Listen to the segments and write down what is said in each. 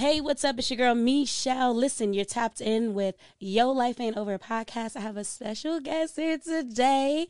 Hey, what's up? It's your girl Michelle. Listen, you're tapped in with Yo Life Ain't Over podcast. I have a special guest here today.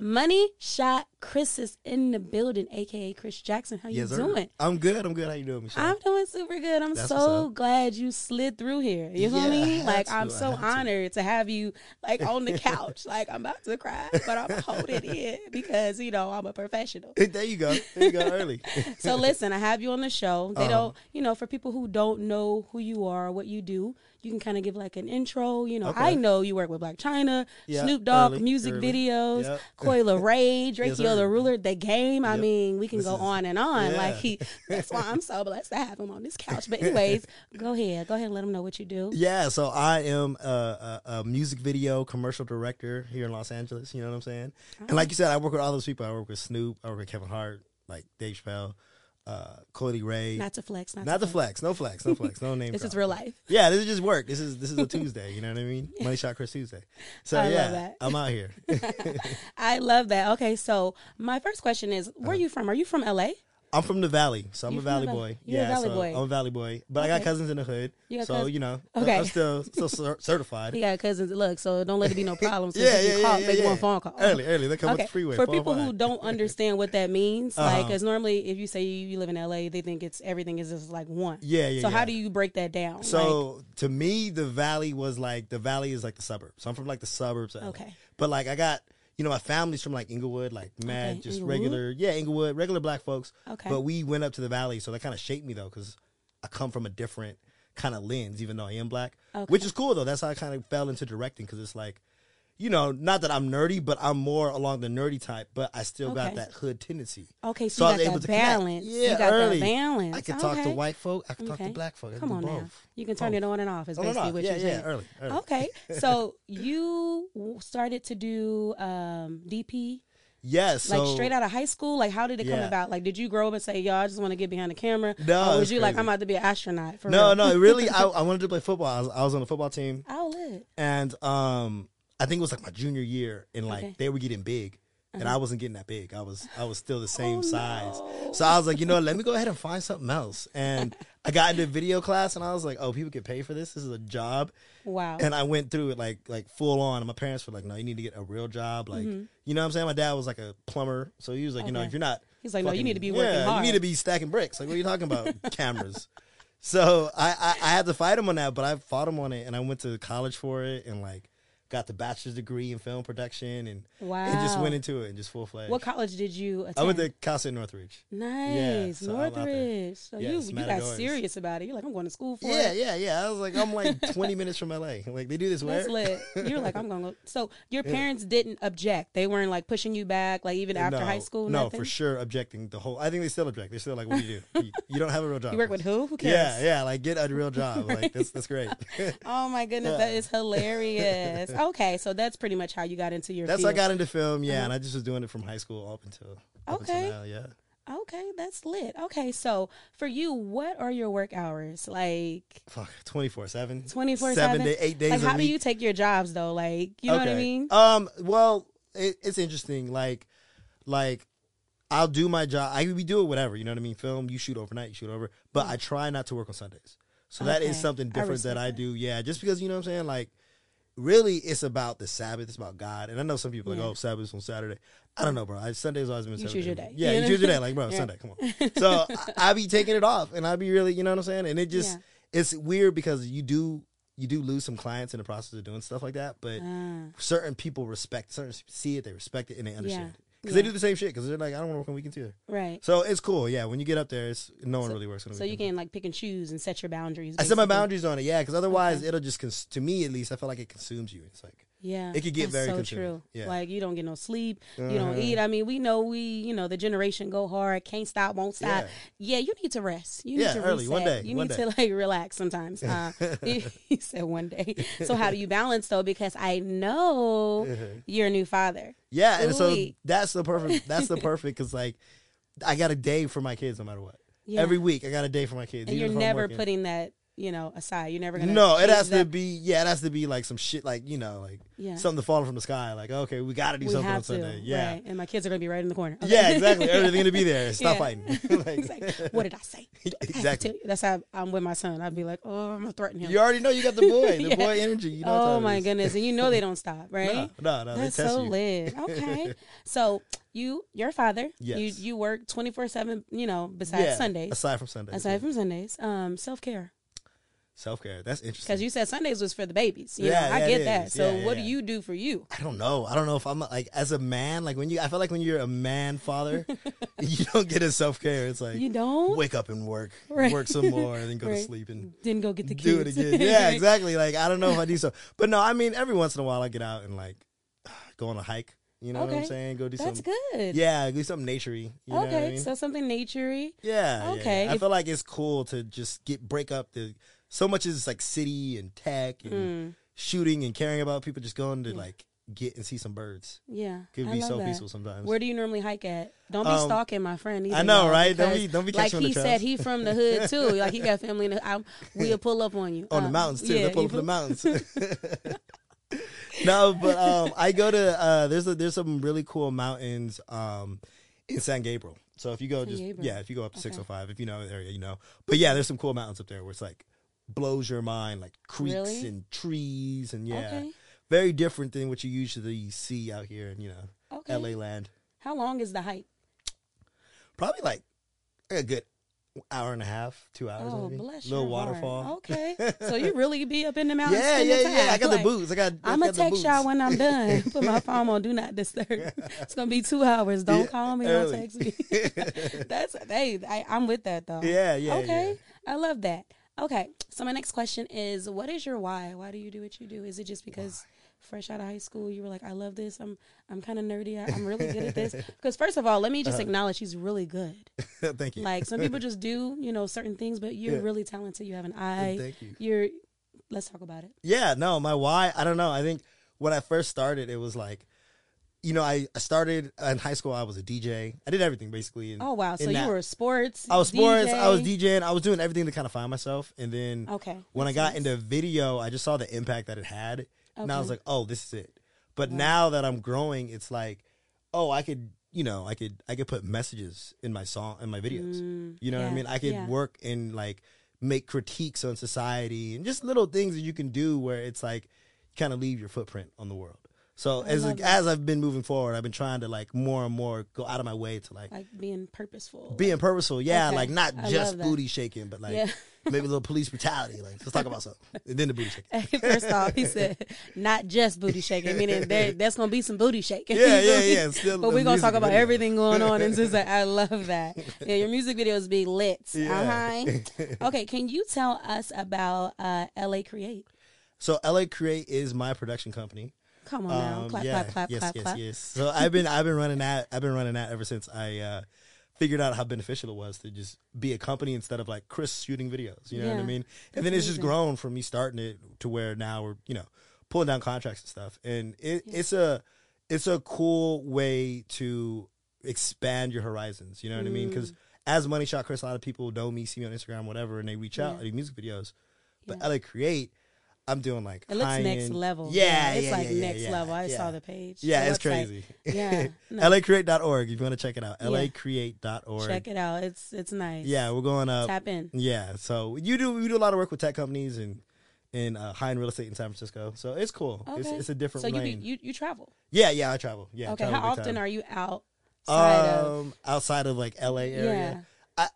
Money Shot Chris is in the building, aka Chris Jackson. How you sir. doing? I'm good. I'm good. How you doing, Michelle? I'm doing super good. I'm That's so glad you slid through here. You know what I mean? Like to. I'm so had to. honored to have you like on the couch. like I'm about to cry, but I'm holding it because you know I'm a professional. there you go. There you go. Early. So listen, I have you on the show. They Uh-huh. don't, you know, for people who don't know who you are, what you do, you can kind of give like an intro. You know, Okay. I know you work with Blac Chyna, Yeah, Snoop Dogg, early, music early. videos, Yep. Coil Ray, Drake Yes, Yo, the sir. Ruler, the game. I mean, we can This go is- on and on. Like he, that's why I'm so blessed to have him on this couch. But anyways, go ahead, go ahead, and let him know what you do. Yeah. So I am a, a, a music video commercial director here in Los Angeles. You know what I'm saying? And like oh. you said, I work with all those people. I work with Snoop. I work with Kevin Hart, like Dave Chappelle, uh, Cody Ray. Not to flex, not, Not to the flex. No flex. No flex. No name. This is real life. Yeah, this is just work. This is this is a Tuesday. You know what I mean? Money shot Chris Tuesday. So I yeah. I'm out here. I love that. Okay, so my first question is, where are Uh-huh. you from? Are you from LA? I'm from the Valley, so I'm You a the Valley Valley. boy. You're a yeah, Valley so boy. I'm a Valley boy, but I got cousins in the hood, You got so you know, Okay. I'm still still certified. He got cousins. Look, so don't let it be no problems. Yeah, you yeah, call, yeah, make yeah. one phone call. Early, early. They come with Okay, the freeway. for people who don't understand what that means, like, Uh-huh. because normally if you say you live in LA, they think it's everything is just like one. Yeah, yeah. So how do you break that down? Like, So to me, the Valley was like the Valley is like the suburbs. So I'm from like the suburbs. Of LA. Okay. But like I got, you know, my family's from like Inglewood, like mad, Okay, just Inglewood. regular, yeah, Inglewood, regular black folks. Okay. But we went up to the Valley, so that kind of shaped me though, because I come from a different kind of lens, even though I am black, Okay. which is cool though. That's how I kind of fell into directing because it's like. You know, not that I'm nerdy, but I'm more along the nerdy type, but I still got that hood tendency. okay, so, So I was able to connect. balance. Yeah, you got early. that balance. I can talk to white folk, I can talk Okay. to black folk. I Come on both. now. You can turn Both. it on and off. Is basically off. what yeah, you're yeah, saying. early, early. Okay, so you started to do um, DP Yes, so, like straight out of high school? Like, how did it come about? Like, did you grow up and say, "Yo, I just want to get behind the camera"? No, or was you like, "I'm about to be an astronaut"? For No, real? no, really, I, I wanted to play football. I was, I was on the football team, Oh, lit. and um, I think it was like my junior year, and like Okay. Uh-huh. they were getting big, and I wasn't getting that big. I was, I was still the same Oh, size. no. So I was like, you know, let me go ahead and find something else. And I got into video class, and I was like, oh, people get paid for this. This is a job. Wow. And I went through it like like full on. And my parents were like, no, you need to get a real job. Like, you know what I'm saying? My dad was like a plumber, so he was like, you know, Mm-hmm. If you're not, He's like, no, you need to be working yeah, hard. You need to be stacking bricks. Like, what are you talking about? Cameras. So I, I I had to fight him on that, but I fought him on it, and I went to college for it, and like got the bachelor's degree in film production, and and just went into it and just full fledged. What college did you attend? I went to Cal State Northridge. Nice, so out there. Northridge. So you you got serious about it. You're like, I'm going to school for Yeah, it. yeah, yeah. yeah. I was like, I'm like 20 minutes from LA. Like they do this where? That's lit. You're like, I'm gonna go. So your parents didn't object. They weren't like pushing you back, like even after no, high school. No, nothing? for sure, objecting the whole. I think they still object. They're still like, "What do you do? you, you don't have a real job." You work with who? Who cares? Yeah, yeah. Like get a real job. Like that's that's great. Oh my goodness, that Yeah. is hilarious. Okay, so that's pretty much how you got into your. Film. That's how I got into film. Yeah, and I just was doing it from high school up until up Okay. Until now, yeah. Okay, that's lit. Okay, so for you, what are your work hours like? Fuck, twenty four seven. Twenty four Seven seven, to eight days Like, how do you take your jobs though? Like, you know what I mean? Um. Well, it, it's interesting. Like, like I'll do my job. I we do it whatever. You know what I mean? Film. You shoot overnight. You shoot over. But I try not to work on Sundays. So that Okay. is something different respect that I do. Yeah, just because you know what I'm saying. Like, really, it's about the Sabbath. It's about God. And I know some people are Yeah. like, oh, Sabbath's on Saturday. I don't know, bro. I, Sunday's always been. You Saturday. choose your day. Yeah, You you choose your day. Like, bro, Yeah. Sunday. Come on. So I, I be taking it off, and I be really, you know what I'm saying. And it just, Yeah. it's weird because you do. You do lose some clients in the process of doing stuff like that, but Ah. certain people respect, certain see it, they respect it, and they understand it. Because Yeah. they do the same shit. Because they're like, I don't want to work on weekends either. right. So it's cool. Yeah, when you get up there, it's no one really works on. So you can like pick and choose and set your boundaries. I set my boundaries on it. Yeah, because otherwise Okay. it'll just, cons- to me at least, I feel like it consumes you. It's like Yeah, It could get very so consuming. true. Yeah. Like you don't get no sleep, you don't Uh-huh. eat. I mean, we know we, you know, the generation go hard, can't stop, won't stop. Yeah, Yeah. you need to rest. You Yeah, need to early, reset. one day, You one need day. to like relax sometimes. Uh, he said one day. So how do you balance though? Because I know you're a new father. yeah, and so that's the perfect. That's the perfect because like I got a day for my kids no matter what. Yeah. Every week I got a day for my kids. and you're never putting that you know, aside. You're never gonna. No, it has to be. Yeah, it has to be like some shit, like you know, like Yeah. something falling from the sky. Like okay, we got to do we something on have to. Sunday. Yeah, Right. And my kids are gonna be right in the corner. Okay. yeah, exactly. Everything gonna be there. Stop Yeah. fighting. like, like, what did I say? I Exactly. you. That's how I'm with my son. I'd be like, oh, I'm gonna threaten him. You already know you got the boy, the Yeah. boy energy. You know oh my goodness, and you know they don't stop, right? No, no, no. That's so you. lit. Okay, so you, your father, Yes. you you work twenty four seven. You know, besides Yeah, Sundays, Aside from Sundays. aside from Sundays, um, self care. Self care. That's interesting. Because you said Sundays was for the babies. You Yeah, know, I get that. So Yeah, yeah, what yeah. do you do for you? I don't know. I don't know if I'm like as a man, like when you I feel like when you're a man father, you don't get a self care. It's like You don't wake up and work. Right. Work some more and then go to sleep and didn't go get the kids. do it again. Yeah, exactly. Like I don't know if I do so. But no, I mean every once in a while I get out and like go on a hike. You know what I'm saying? Go do That's something. good. Yeah, do something naturey. You know what I okay, mean? so something naturey. Yeah. yeah, Okay. yeah. I If- feel like it's cool to just get break up the so much is like city and tech and Mm, shooting and caring about people just going to like get and see some birds. yeah, Could be so that. peaceful sometimes. Where do you normally hike at? Don't be Um, stalking my friend. I know, right? Don't be- don't be like he said. He from the hood too. Like he got family in the. I'm, we'll pull up on you on the Um, mountains too. yeah, they pull up from the mountains. no, but um, I go to uh, there's a, there's some really cool mountains um, in San Gabriel. So if you go San just Gabriel. yeah, if you go up to Okay. 605, if you know the area, you know. But yeah, there's some cool mountains up there where it's like blows your mind, like creeks Really? and trees and yeah, Okay. very different than what you usually see out here in you know Okay. LA land. How long is the hike? Probably like a good hour and a half, two hours. Oh, maybe. bless Little your heart. waterfall. Okay, so you really be up in the mountains. Yeah, yeah, yeah. I got Like, the boots. I got. I'm I gonna text y'all when I'm done. Put my phone on do not disturb. It's gonna be two hours. Don't Yeah, call me. early. Don't text me. That's hey, I, I'm with that though. Yeah, yeah, Okay, I love that. Okay, so my next question is, what is your why? Why do you do what you do? Is it just because fresh out of high school you were like, I love this. I'm I'm kind of nerdy. I, I'm really good at this. Because first of all, let me just Uh-huh. acknowledge he's really good. Thank you. Like some people just do, you know, certain things, but you're Yeah. really talented. You have an eye. Thank you. You're. Let's talk about it. Yeah, no, my why, I don't know. I think when I first started, it was like, you know, I, I started in high school. I was a DJ. I did everything basically. In, Oh wow! So you that. were sports. I was sports. I was DJing. I was doing everything to kind of find myself. And then Okay. when I got nice. into video, I just saw the impact that it had, and I was like, oh, this is it. But Wow. now that I'm growing, it's like, oh, I could, you know, I could, I could put messages in my song, in my videos. Mm, You know what I mean? I could yeah. work and like make critiques on society and just little things that you can do where it's like kind of leave your footprint on the world. So I as that. as I've been moving forward, I've been trying to like more and more go out of my way to like like being purposeful. being purposeful. Yeah, Okay. like not I just booty shaking, but like Yeah. maybe a little police brutality. Like let's talk about something. And then the booty shaking. First off, he said not just booty shaking, meaning there, there's gonna be some booty shaking. Yeah, yeah, yeah. Still But we're gonna talk about video. everything going on in Suicide. I love that. Yeah, your music videos be lit. Yeah. Uh-huh. Okay, can you tell us about uh, LA Create? So LA Create is my production company. Come on now, Um, clap, yeah, clap, clap, yes, clap, yes, clap. yes. So I've been I've been running that I've been running that ever since I uh, figured out how beneficial it was to just be a company instead of like Chris shooting videos. You know what I mean? And then it's just grown from me starting it to where now we're you know pulling down contracts and stuff. And it, it's a it's a cool way to expand your horizons. You know what I mean? Because as Money Shot Chris, a lot of people know me, see me on Instagram, whatever, and they reach out, Yeah. I do music videos. But Yeah. LA Create, I'm doing like It looks high next end- level. Yeah, it's yeah, like yeah, yeah, next yeah, level. I yeah. saw the page. Yeah, the it's website. crazy. Yeah, no. LAcreate.org if you want to check it out. Yeah. LAcreate.org. Check it out. It's it's nice. Yeah, we're going up. tap in. Yeah, so you do we do a lot of work with tech companies and in uh, high end real estate in San Francisco. So it's cool. It's Okay. it's a different So you, be, you you travel. yeah, yeah, I travel. Yeah. Okay, travel how often time. are you out? outside of? um outside of like LA area?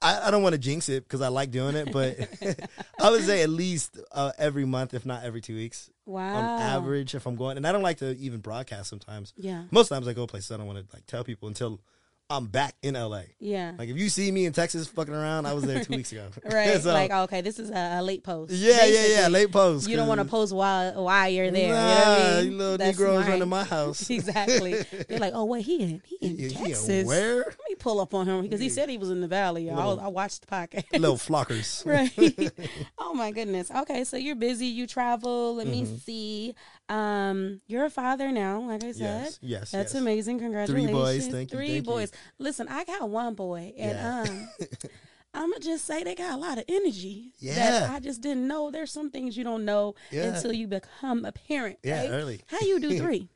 I, I, don't want to jinx it because I like doing it, but I would say at least uh, every month, if not every two weeks, Wow. on average. If I'm going, and I don't like to even broadcast sometimes. Yeah. Most times I go places I don't want to like tell people until I'm back in LA. Yeah. Like if you see me in Texas fucking around, I was there two weeks ago. right. So, like okay, this is a, a late post. yeah, yeah, yeah. Late post. You don't want to post while while you're there. Nah, you know what I mean? you little That's Negroes running my house. exactly. They're like, oh wait, he in he in He- he in Texas. where? Me pull up on him because he said he was in the valley. y'all. I, was, I watched the podcast. Little flockers. right. oh my goodness. Okay, so you're busy. You travel. Let me Mm-hmm. see. Um, you're a father now. Like I said. Yes, yes, That's yes. amazing. Congratulations. Three boys. Thank you, Three thank you. boys. Listen, I got one boy, and Yeah. um, I'm gonna just say they got a lot of energy. Yeah. that I just didn't know. There's some things you don't know Yeah. until you become a parent. Yeah, right? early. How you do three?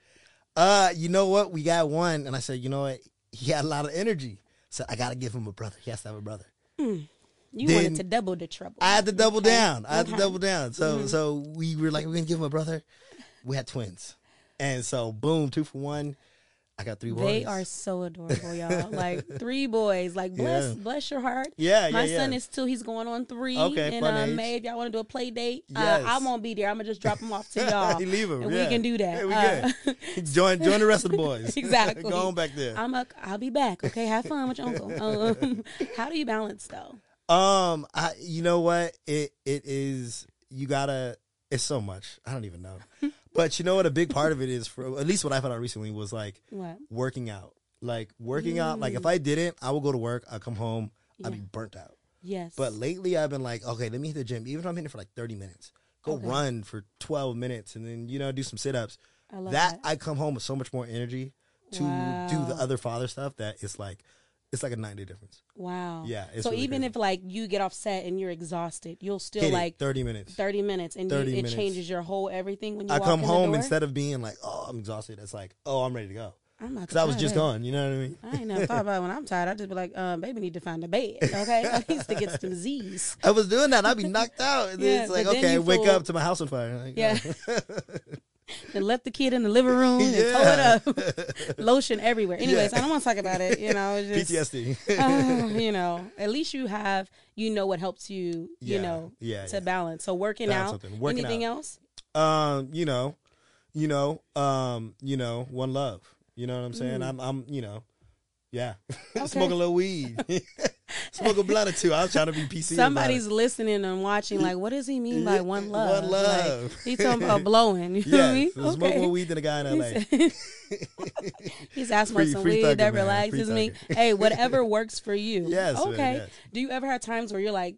Uh, you know what? We got one, and I said, you know what? He had a lot of energy, so I gotta give him a brother. He has to have a brother. Hmm. You Then- wanted to double the trouble. I had to double Okay. down. I had to double down. So mm-hmm. so we were like, we're gonna give him a brother. We had twins, and so boom, two for one. I got three boys. They are so adorable, y'all. Like three boys. Like bless, Yeah. bless your heart. Yeah, yeah, My yeah. son is two. He's going on three. Okay, in fun uh. May. If y'all want to do a play date, Yes. uh, I won't be there. I'm gonna just drop him off to y'all. You leave 'em, and we can do that. Yeah, we Uh, join join the rest of the boys. Exactly. Go on back there. I'm a, I'll be back. Okay, have fun with your uncle. Um, how do you balance though? Um, I you know what it it is. You gotta. It's so much. I don't even know. But you know what? A big part of it is for at least what I found out recently was like What? working out. Like working out. Like if mm. I didn't, I would go to work. I come home. I'd be burnt out. Yes. But lately, I've been like, okay, let me hit the gym. Even if I'm hitting it for like 30 minutes, go Okay. run for 12 minutes, and then you know do some sit ups. I love That that. I come home with so much more energy to do the other father stuff that it's like it's like a nine day difference. wow. Yeah, so really even crazy. if like you get off set and you're exhausted, you'll still Hit it, like 30 minutes. 30 minutes and 30 you, it minutes. changes your whole everything when you I walk come home instead of being like, oh, I'm exhausted. It's like, oh, I'm ready to go I'm not because I was just gone. You know what I mean? I ain't never thought about it when I'm tired. I just be like, um, baby need to find a bed. Okay. I used to get some Z's. I was doing that. I'd be knocked out. And Yeah, it's like, okay, wake feel- up to my house on fire. Like, Yeah. and left the kid in the living room and Yeah. tore it up. Lotion everywhere. Anyways, I don't want to talk about it. You know, just, PTSD. uh, you know, at least you have, you know, what helps you, you Yeah. know, Yeah, to yeah. balance. So working Balance out. Working anything out. else? um, you know, you know, um, you know, one love. You know what I'm saying? I'm, I'm, you know, yeah, smoking a little weed, smoke a blunt or two. I was trying to be PC. about Somebody's listening and watching. Like, what does he mean by one love? one Like, love. he's talking about blowing. You know what I mean? so smoke more weed than a guy in LA. He's asking Free- for some weed that man. relaxes Free me. Hey, whatever works for you. Yes, man, Okay. yes. Do you ever have times where you're like,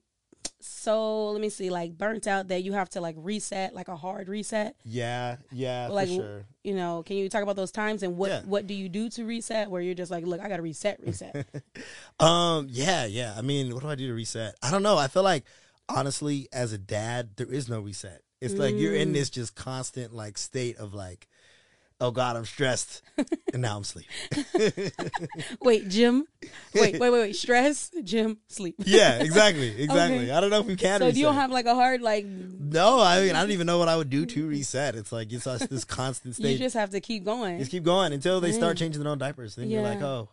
so let me see, like burnt out that you have to like reset, like a hard reset? Yeah, yeah, like, for sure. you know, can you talk about those times and what Yeah. what do you do to reset? Where you're just like, look, I got to reset, reset. Um, yeah, yeah. I mean, what do I do to reset? I don't know. I feel like honestly, as a dad, there is no reset. It's like you're Mm. in this just constant like state of like, oh God, I'm stressed, and now I'm sleeping. wait, gym. Wait, wait, wait, wait. Stress, gym, sleep. yeah, exactly, exactly. Okay. I don't know if we can. So reset. do you don't have like a hard like? No, I mean, I don't even know what I would do to reset. It's like it's this constant state. You just have to keep going. Just keep going until they start changing their own diapers. Then you're like, Yeah. oh,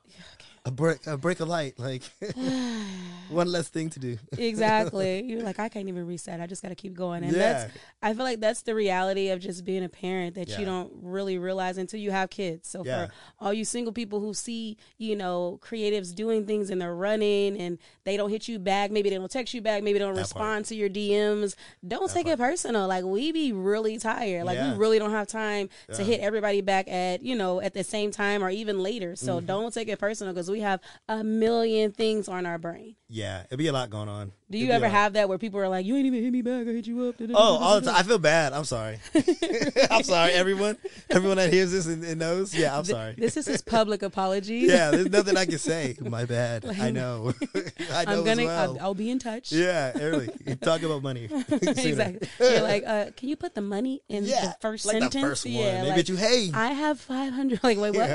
a break, a break of light, like one less thing to do. exactly. You're like, I can't even reset. I just got to keep going. And Yeah. that's, I feel like that's the reality of just being a parent that Yeah. you don't really realize until you have kids. So Yeah. for all you single people who see, you know, creatives doing things and they're running and they don't hit you back, maybe they don't text you back, maybe they don't That respond to your DMs, don't take it personal. Like we be really tired. Like we really don't have time to hit everybody back at, you know, at the same time or even later. So Mm-hmm. don't take it personal because we have a million things on our brain. Yeah, it'd be a lot going on. Do It'd you ever have that where people are like, "You ain't even hit me back. I hit you up." Oh, all the time. I feel bad. I'm sorry. I'm sorry, everyone. Everyone that hears this and, and knows. Yeah, I'm sorry. This is his public apology. yeah, there's nothing I can say. My bad. I know. I know I'm gonna. well. I'll, I'll be in touch. yeah, early. You talk about money. exactly. You're like, uh, can you put the money in Yeah, the first like sentence? the first one. Yeah, Maybe like, you. Hey, I have five hundred. Like, wait, what?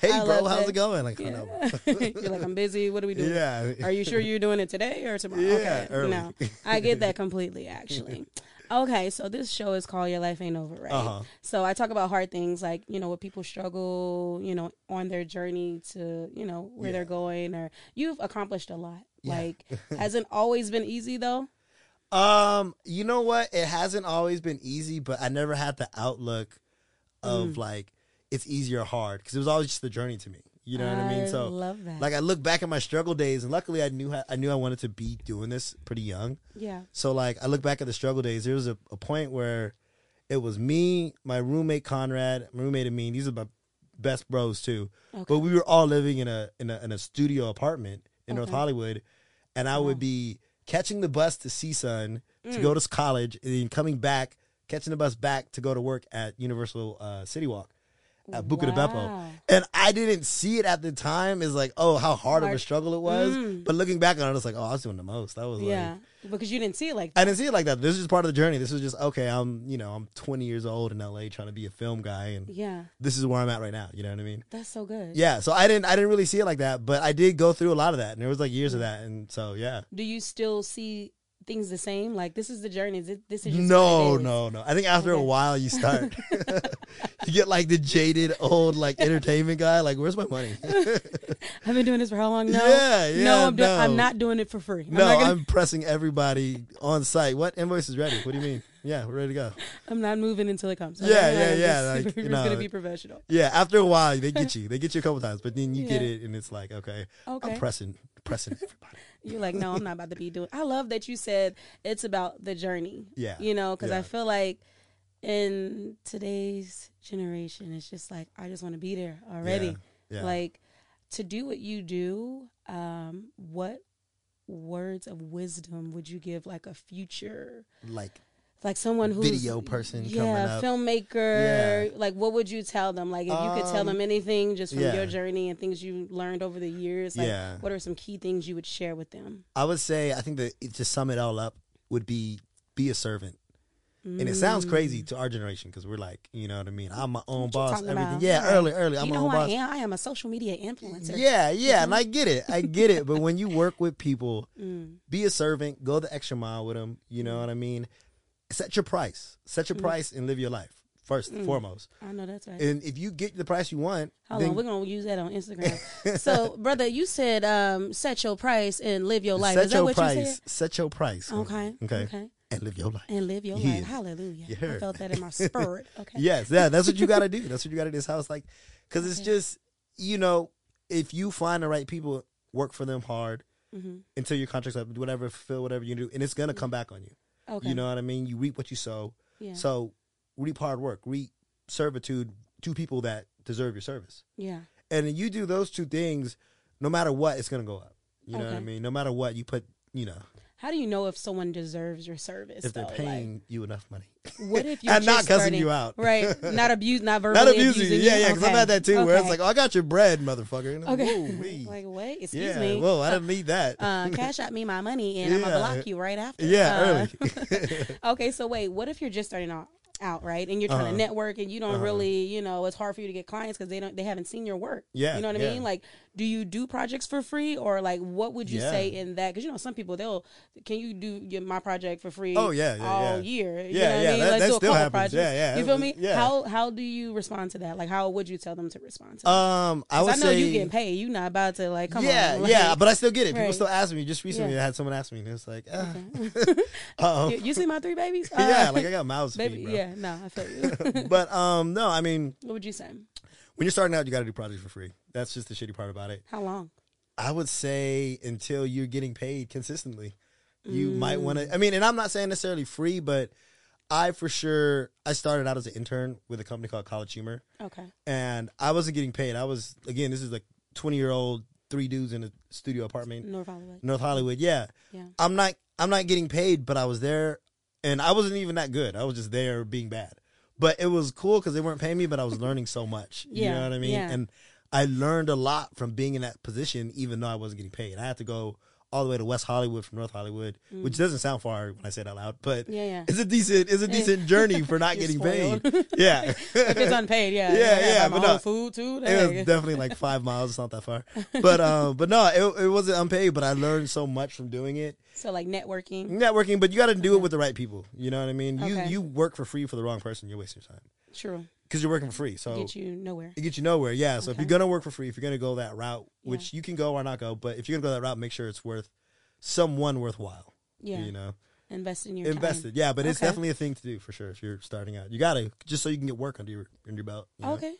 hey, I bro, how's that. it going? Like, Yeah. You're like, I'm busy. What are we doing? Yeah. Are you sure you're doing it today or tomorrow? Yeah, okay. early. No, I get that completely. Actually. Okay, so this show is called Your Life Ain't Over, right? Uh-huh. So I talk about hard things like, you know, what people struggle, you know, on their journey to, you know, where Yeah. they're going or you've accomplished a lot. Yeah. Like hasn't always been easy though. Um, you know what? It hasn't always been easy, but I never had the outlook of Mm. like it's easy or hard because it was always just the journey to me. You know what I mean? So love that. like I look back at my struggle days, and luckily I knew I knew I wanted to be doing this pretty young. yeah. So like I look back at the struggle days. There was a, a point where it was me, my roommate Conrad, my roommate and me. These are my best bros too. Okay. But we were all living in a in a, in a studio apartment in North Hollywood, and I would be catching the bus to CSUN Mm. to go to college, and then coming back, catching the bus back to go to work at Universal uh, City Walk. At Buca de Beppo. And I didn't see it at the time as like, oh, how hard of a struggle it was. Mm. But looking back on it, it's like, oh, I was doing the most. That was Yeah, like, because you didn't see it like I didn't see it like that. This is just part of the journey. This was just okay. I'm, you know, I'm 20 years old in LA trying to be a film guy, and yeah. this is where I'm at right now. You know what I mean? That's so good. Yeah. So I didn't, I didn't really see it like that, but I did go through a lot of that, and there was like years of that, and so yeah. Do you still see things the same? Like this is the journey. This, this is just No, no, no. I think after a while you start, you get like the jaded old like entertainment guy. Like, where's my money? I've been doing this for how long? No, Yeah, yeah, no, I'm, do- no. I'm not doing it for free. I'm no, gonna, I'm pressing everybody on site. What invoice is ready? What do you mean? Yeah, we're ready to go. I'm not moving until it comes. Yeah, Okay? yeah, I'm yeah, Just, like, we're you just gonna be professional. Yeah, after a while they get you. They get you a couple times, but then you get it, and it's like, okay, Okay. I'm pressing, pressing everybody. You're like, no, I'm not about to be doing. I love that you said it's about the journey. Yeah, You know, because I feel like in today's generation, it's just like I just want to be there already. Yeah, yeah. Like to do what you do. Um, what words of wisdom would you give like a future, like like someone who's Video person yeah, coming up. filmmaker. Like, what would you tell them? Like, if you could tell Um, them anything just from yeah. your journey and things you learned over the years, like, Yeah. what are some key things you would share with them? I would say, I think that to sum it all up would be be a servant. And it sounds crazy to our generation because we're like, you know what I mean? I'm my own boss, everything. about? Yeah, Right. early, early. I'm you my know own who boss. I am? I am a social media influencer. Yeah, yeah, and I get it. I get it. But when you work with people, Mm. be a servant, go the extra mile with them. You know what I mean? Set your price. Set Mm. your price and live your life first and foremost. I know that's right. And if you get the price you want, Hold on, we're gonna use that on Instagram. so, brother, you said um, set your price and live your life. set Is that your what price. you said? Set your price. Okay. Okay. Okay. And live your life. And live your Yeah. life. Hallelujah. You I felt that in my spirit. Okay. Yes, yeah, that's what you got to do. That's what you got to do. It's how it's like, because it's Okay. just, you know, if you find the right people, work for them hard hmm until your contract's up, whatever, fulfill whatever you do, and it's gonna come back on you. Okay. You know what I mean? You reap what you sow. Yeah. So reap hard work, reap servitude to people that deserve your service. yeah. And you do those two things, no matter what, it's gonna go up. You know what I mean? No matter what you put, you know, How do you know if someone deserves your service? if they're though? Like, paying you enough money. what if you and not just cussing starting- you out. Right. Not abuse. Not verbally Not abusing you. Yeah, yeah, because Okay. at that too, where it's like, oh, I got your bread, motherfucker. And like, Okay. Whoa, like wait, excuse yeah, me. whoa, I didn't need that. uh, cash out me my money and I'm gonna block you right after. yeah, Uh, early. okay, so wait, what if you're just starting out, out right, and you're trying Uh-huh. to network and you don't Uh-huh. really, you know, it's hard for you to get clients because they don't, they haven't seen your work. Yeah, you know what I yeah. mean. Like, do you do projects for free or like what would you say in that? Because you know, some people they'll, can you do your, my project for free? Oh, yeah, yeah, all yeah. year. You Yeah, know what yeah, I mean? that- Let's that do a still couple happens. projects. Yeah, yeah, You feel me? yeah. How how do you respond to that? Like, how would you tell them to respond to? that? um, I would say I know say, you getting paid. You're not about to like come yeah, on. like- yeah, but I still get it. People Right. still ask me. Just recently, Yeah. I had someone ask me, and it's like, uh, Okay. uh you, you see my three babies? yeah, Uh, like I got mouths baby. bro. Yeah, no, I feel you. but um, no, I mean, what would you say? When you're starting out, you got to do projects for free. That's just the shitty part about it. How long? I would say until you're getting paid consistently. You might want Mm. to. I mean, and I'm not saying necessarily free, but I for sure I started out as an intern with a company called College Humor, Okay. and I wasn't getting paid. I was again, this is like 20 year old three dudes in a studio apartment, North Hollywood. North Hollywood. Yeah, Yeah. I'm not I'm not getting paid, but I was there, and I wasn't even that good. I was just there being bad, but it was cool because they weren't paying me, but I was learning so much. yeah, You know what I mean? yeah. And I learned a lot from being in that position, even though I wasn't getting paid. I had to go all the way to West Hollywood from North Hollywood, which doesn't sound far when I say it out loud, but Mm. Yeah, yeah. it's a decent it's a decent journey for not getting spoiled. paid. Yeah. if it's unpaid, yeah. Yeah, gotta yeah, but no. food too. It was definitely like five miles. It's not that far, but um, but no, it, it wasn't unpaid. But I learned so much from doing it, so like networking. networking. But you got to do it with the right people. You know what I mean? You Okay. you work for free for the wrong person, you're wasting your time True. Because you're working for free. So Get you nowhere. it gets you nowhere. Yeah. So if you're gonna work for free, if you're gonna go that route, which you can go or not go, but if you're gonna go that route, make sure it's worth someone worthwhile. Yeah. You know, Invest in your invested. Time. Yeah, but it's definitely a thing to do for sure if you're starting out. You gotta just so you can get work under your under your belt. you know? Okay.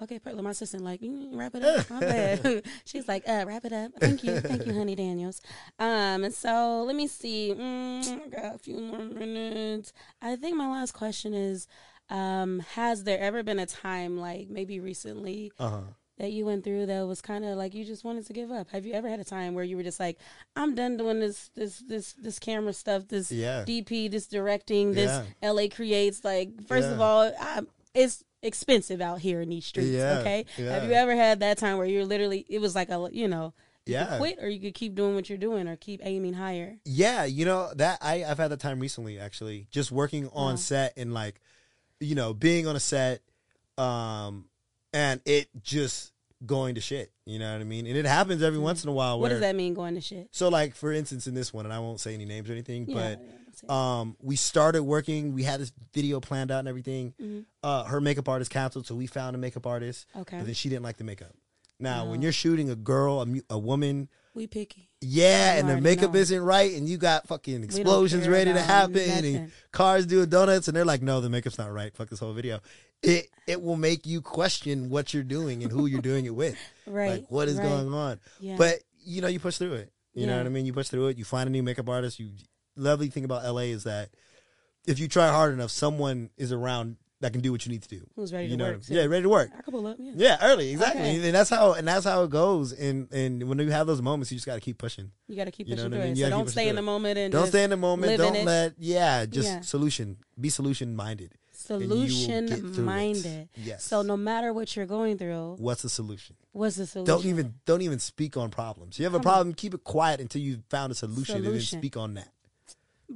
Okay, Perla, my assistant, like, mm, wrap it up. My bad. She's like, uh, wrap it up. Thank you. Thank you, honey Daniels. Um, and so let me see. Mm, I got a few more minutes. I think my last question is, um, has there ever been a time, like maybe recently, Uh huh. that you went through that was kind of like you just wanted to give up? Have you ever had a time where you were just like, I'm done doing this, this, this, this camera stuff, this Yeah. DP, this directing, this Yeah. LA creates? Like, first of all, I, it's expensive out here in these streets. Yeah, okay, yeah. have you ever had that time where you're literally it was like a you know you Yeah. could quit or you could keep doing what you're doing or keep aiming higher. Yeah, you know that I I've had that time recently actually, just working on set and like, you know, being on a set, um, and it just going to shit. You know what I mean? And it happens every once in a while. What does that mean going to shit? So like for instance, in this one, and I won't say any names or anything, Yeah, but um, we started working. We had this video planned out and everything. Mhm. Uh, her makeup artist canceled, so we found a makeup artist. Okay. But then she didn't like the makeup. Now, when Oh. you're shooting a girl, a, a woman, we picky. yeah, and the makeup know. isn't right, and you got fucking explosions ready to happen, nothing. and cars doing donuts, and they're like, "No, the makeup's not right. Fuck this whole video." It it will make you question what you're doing and who you're doing it with. Right. Like, what is right. going on? Yeah. But you know, you push through it. You know what I mean? You push through it. You find a new makeup artist. You lovely thing about LA is that if you try hard enough, someone is around that can do what you need to do. Who's ready you to know, work? too. yeah, ready to work. I could pull up. Yeah. Yeah, early, exactly, Okay. and that's how and that's how it goes. And and when you have those moments, you just got to keep pushing. You got to keep You know pushing I mean? it. So don't stay in the moment and Don't stay in the moment. Don't it. let yeah, just Yeah. solution. Be solution minded. solution minded. Yes. So no matter what you're going through, What's the solution? what's the solution? Don't even don't even speak on problems. You have a Come on. problem, keep it quiet until you found a solution, and then Solution. speak on that.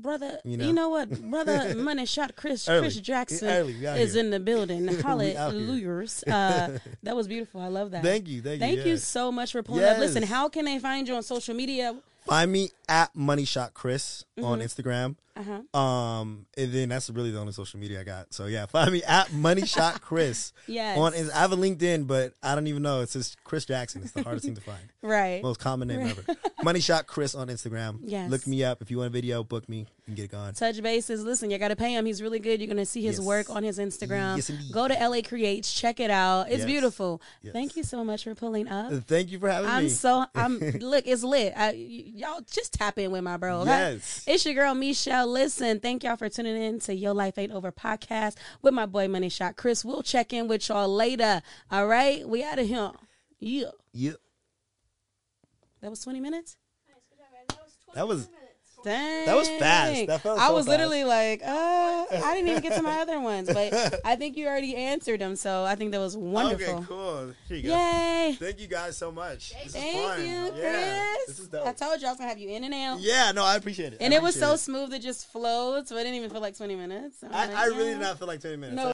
Brother. You You know? know, what, brother? Money shot Chris. Early. Chris Jackson Early, is here. in the building. We out here. Hallelujah. Uh, that was beautiful. I love that. Thank you, thank you. Thank yeah. you so much for pulling up. Listen, how can they find you on social media? Find me at Money Shot Chris on Mm-hmm. Instagram. Uh huh. Um, and then that's really the only social media I got. So yeah, find me at Money Shot Chris. Yes. On I have a LinkedIn, but I don't even know. It says Chris Jackson. It's the hardest thing to find. Right. Most common name Right. ever. Money Shot Chris on Instagram. Yes. Look me up if you want a video. Book me and get it going. Touch bases. Listen, you got to pay him. He's really good. You're going to see his Yes. work on his Instagram. Yes, indeed. Go to LA Creates. Check it out. It's Yes. beautiful. Yes. Thank you so much for pulling up. Uh, Thank you for having me. I'm so I'm look, it's lit. I, y'all just tap in with my bro. Yes. It's your girl Michelle. Listen, thank y'all for tuning in to Your Life Ain't Over podcast with my boy Money Shot Chris. We'll check in with y'all later. All right, we out of here. Yeah, yeah. that was 20 minutes. That was Dang, That was fast. That I so was fast. literally like, uh, I didn't even get to my other ones, but I think you already answered them. So I think that was wonderful. Okay, cool. Here you go. Yay! Thank you guys so much. This is Thank fun. you, Chris. Yeah, this is dope. I told you I was gonna have you in and out. Yeah, no, I appreciate it. And I it was so smooth, it just flowed, so it didn't even feel like 20 minutes. I, like, I really yeah. did not feel like 20 minutes. No.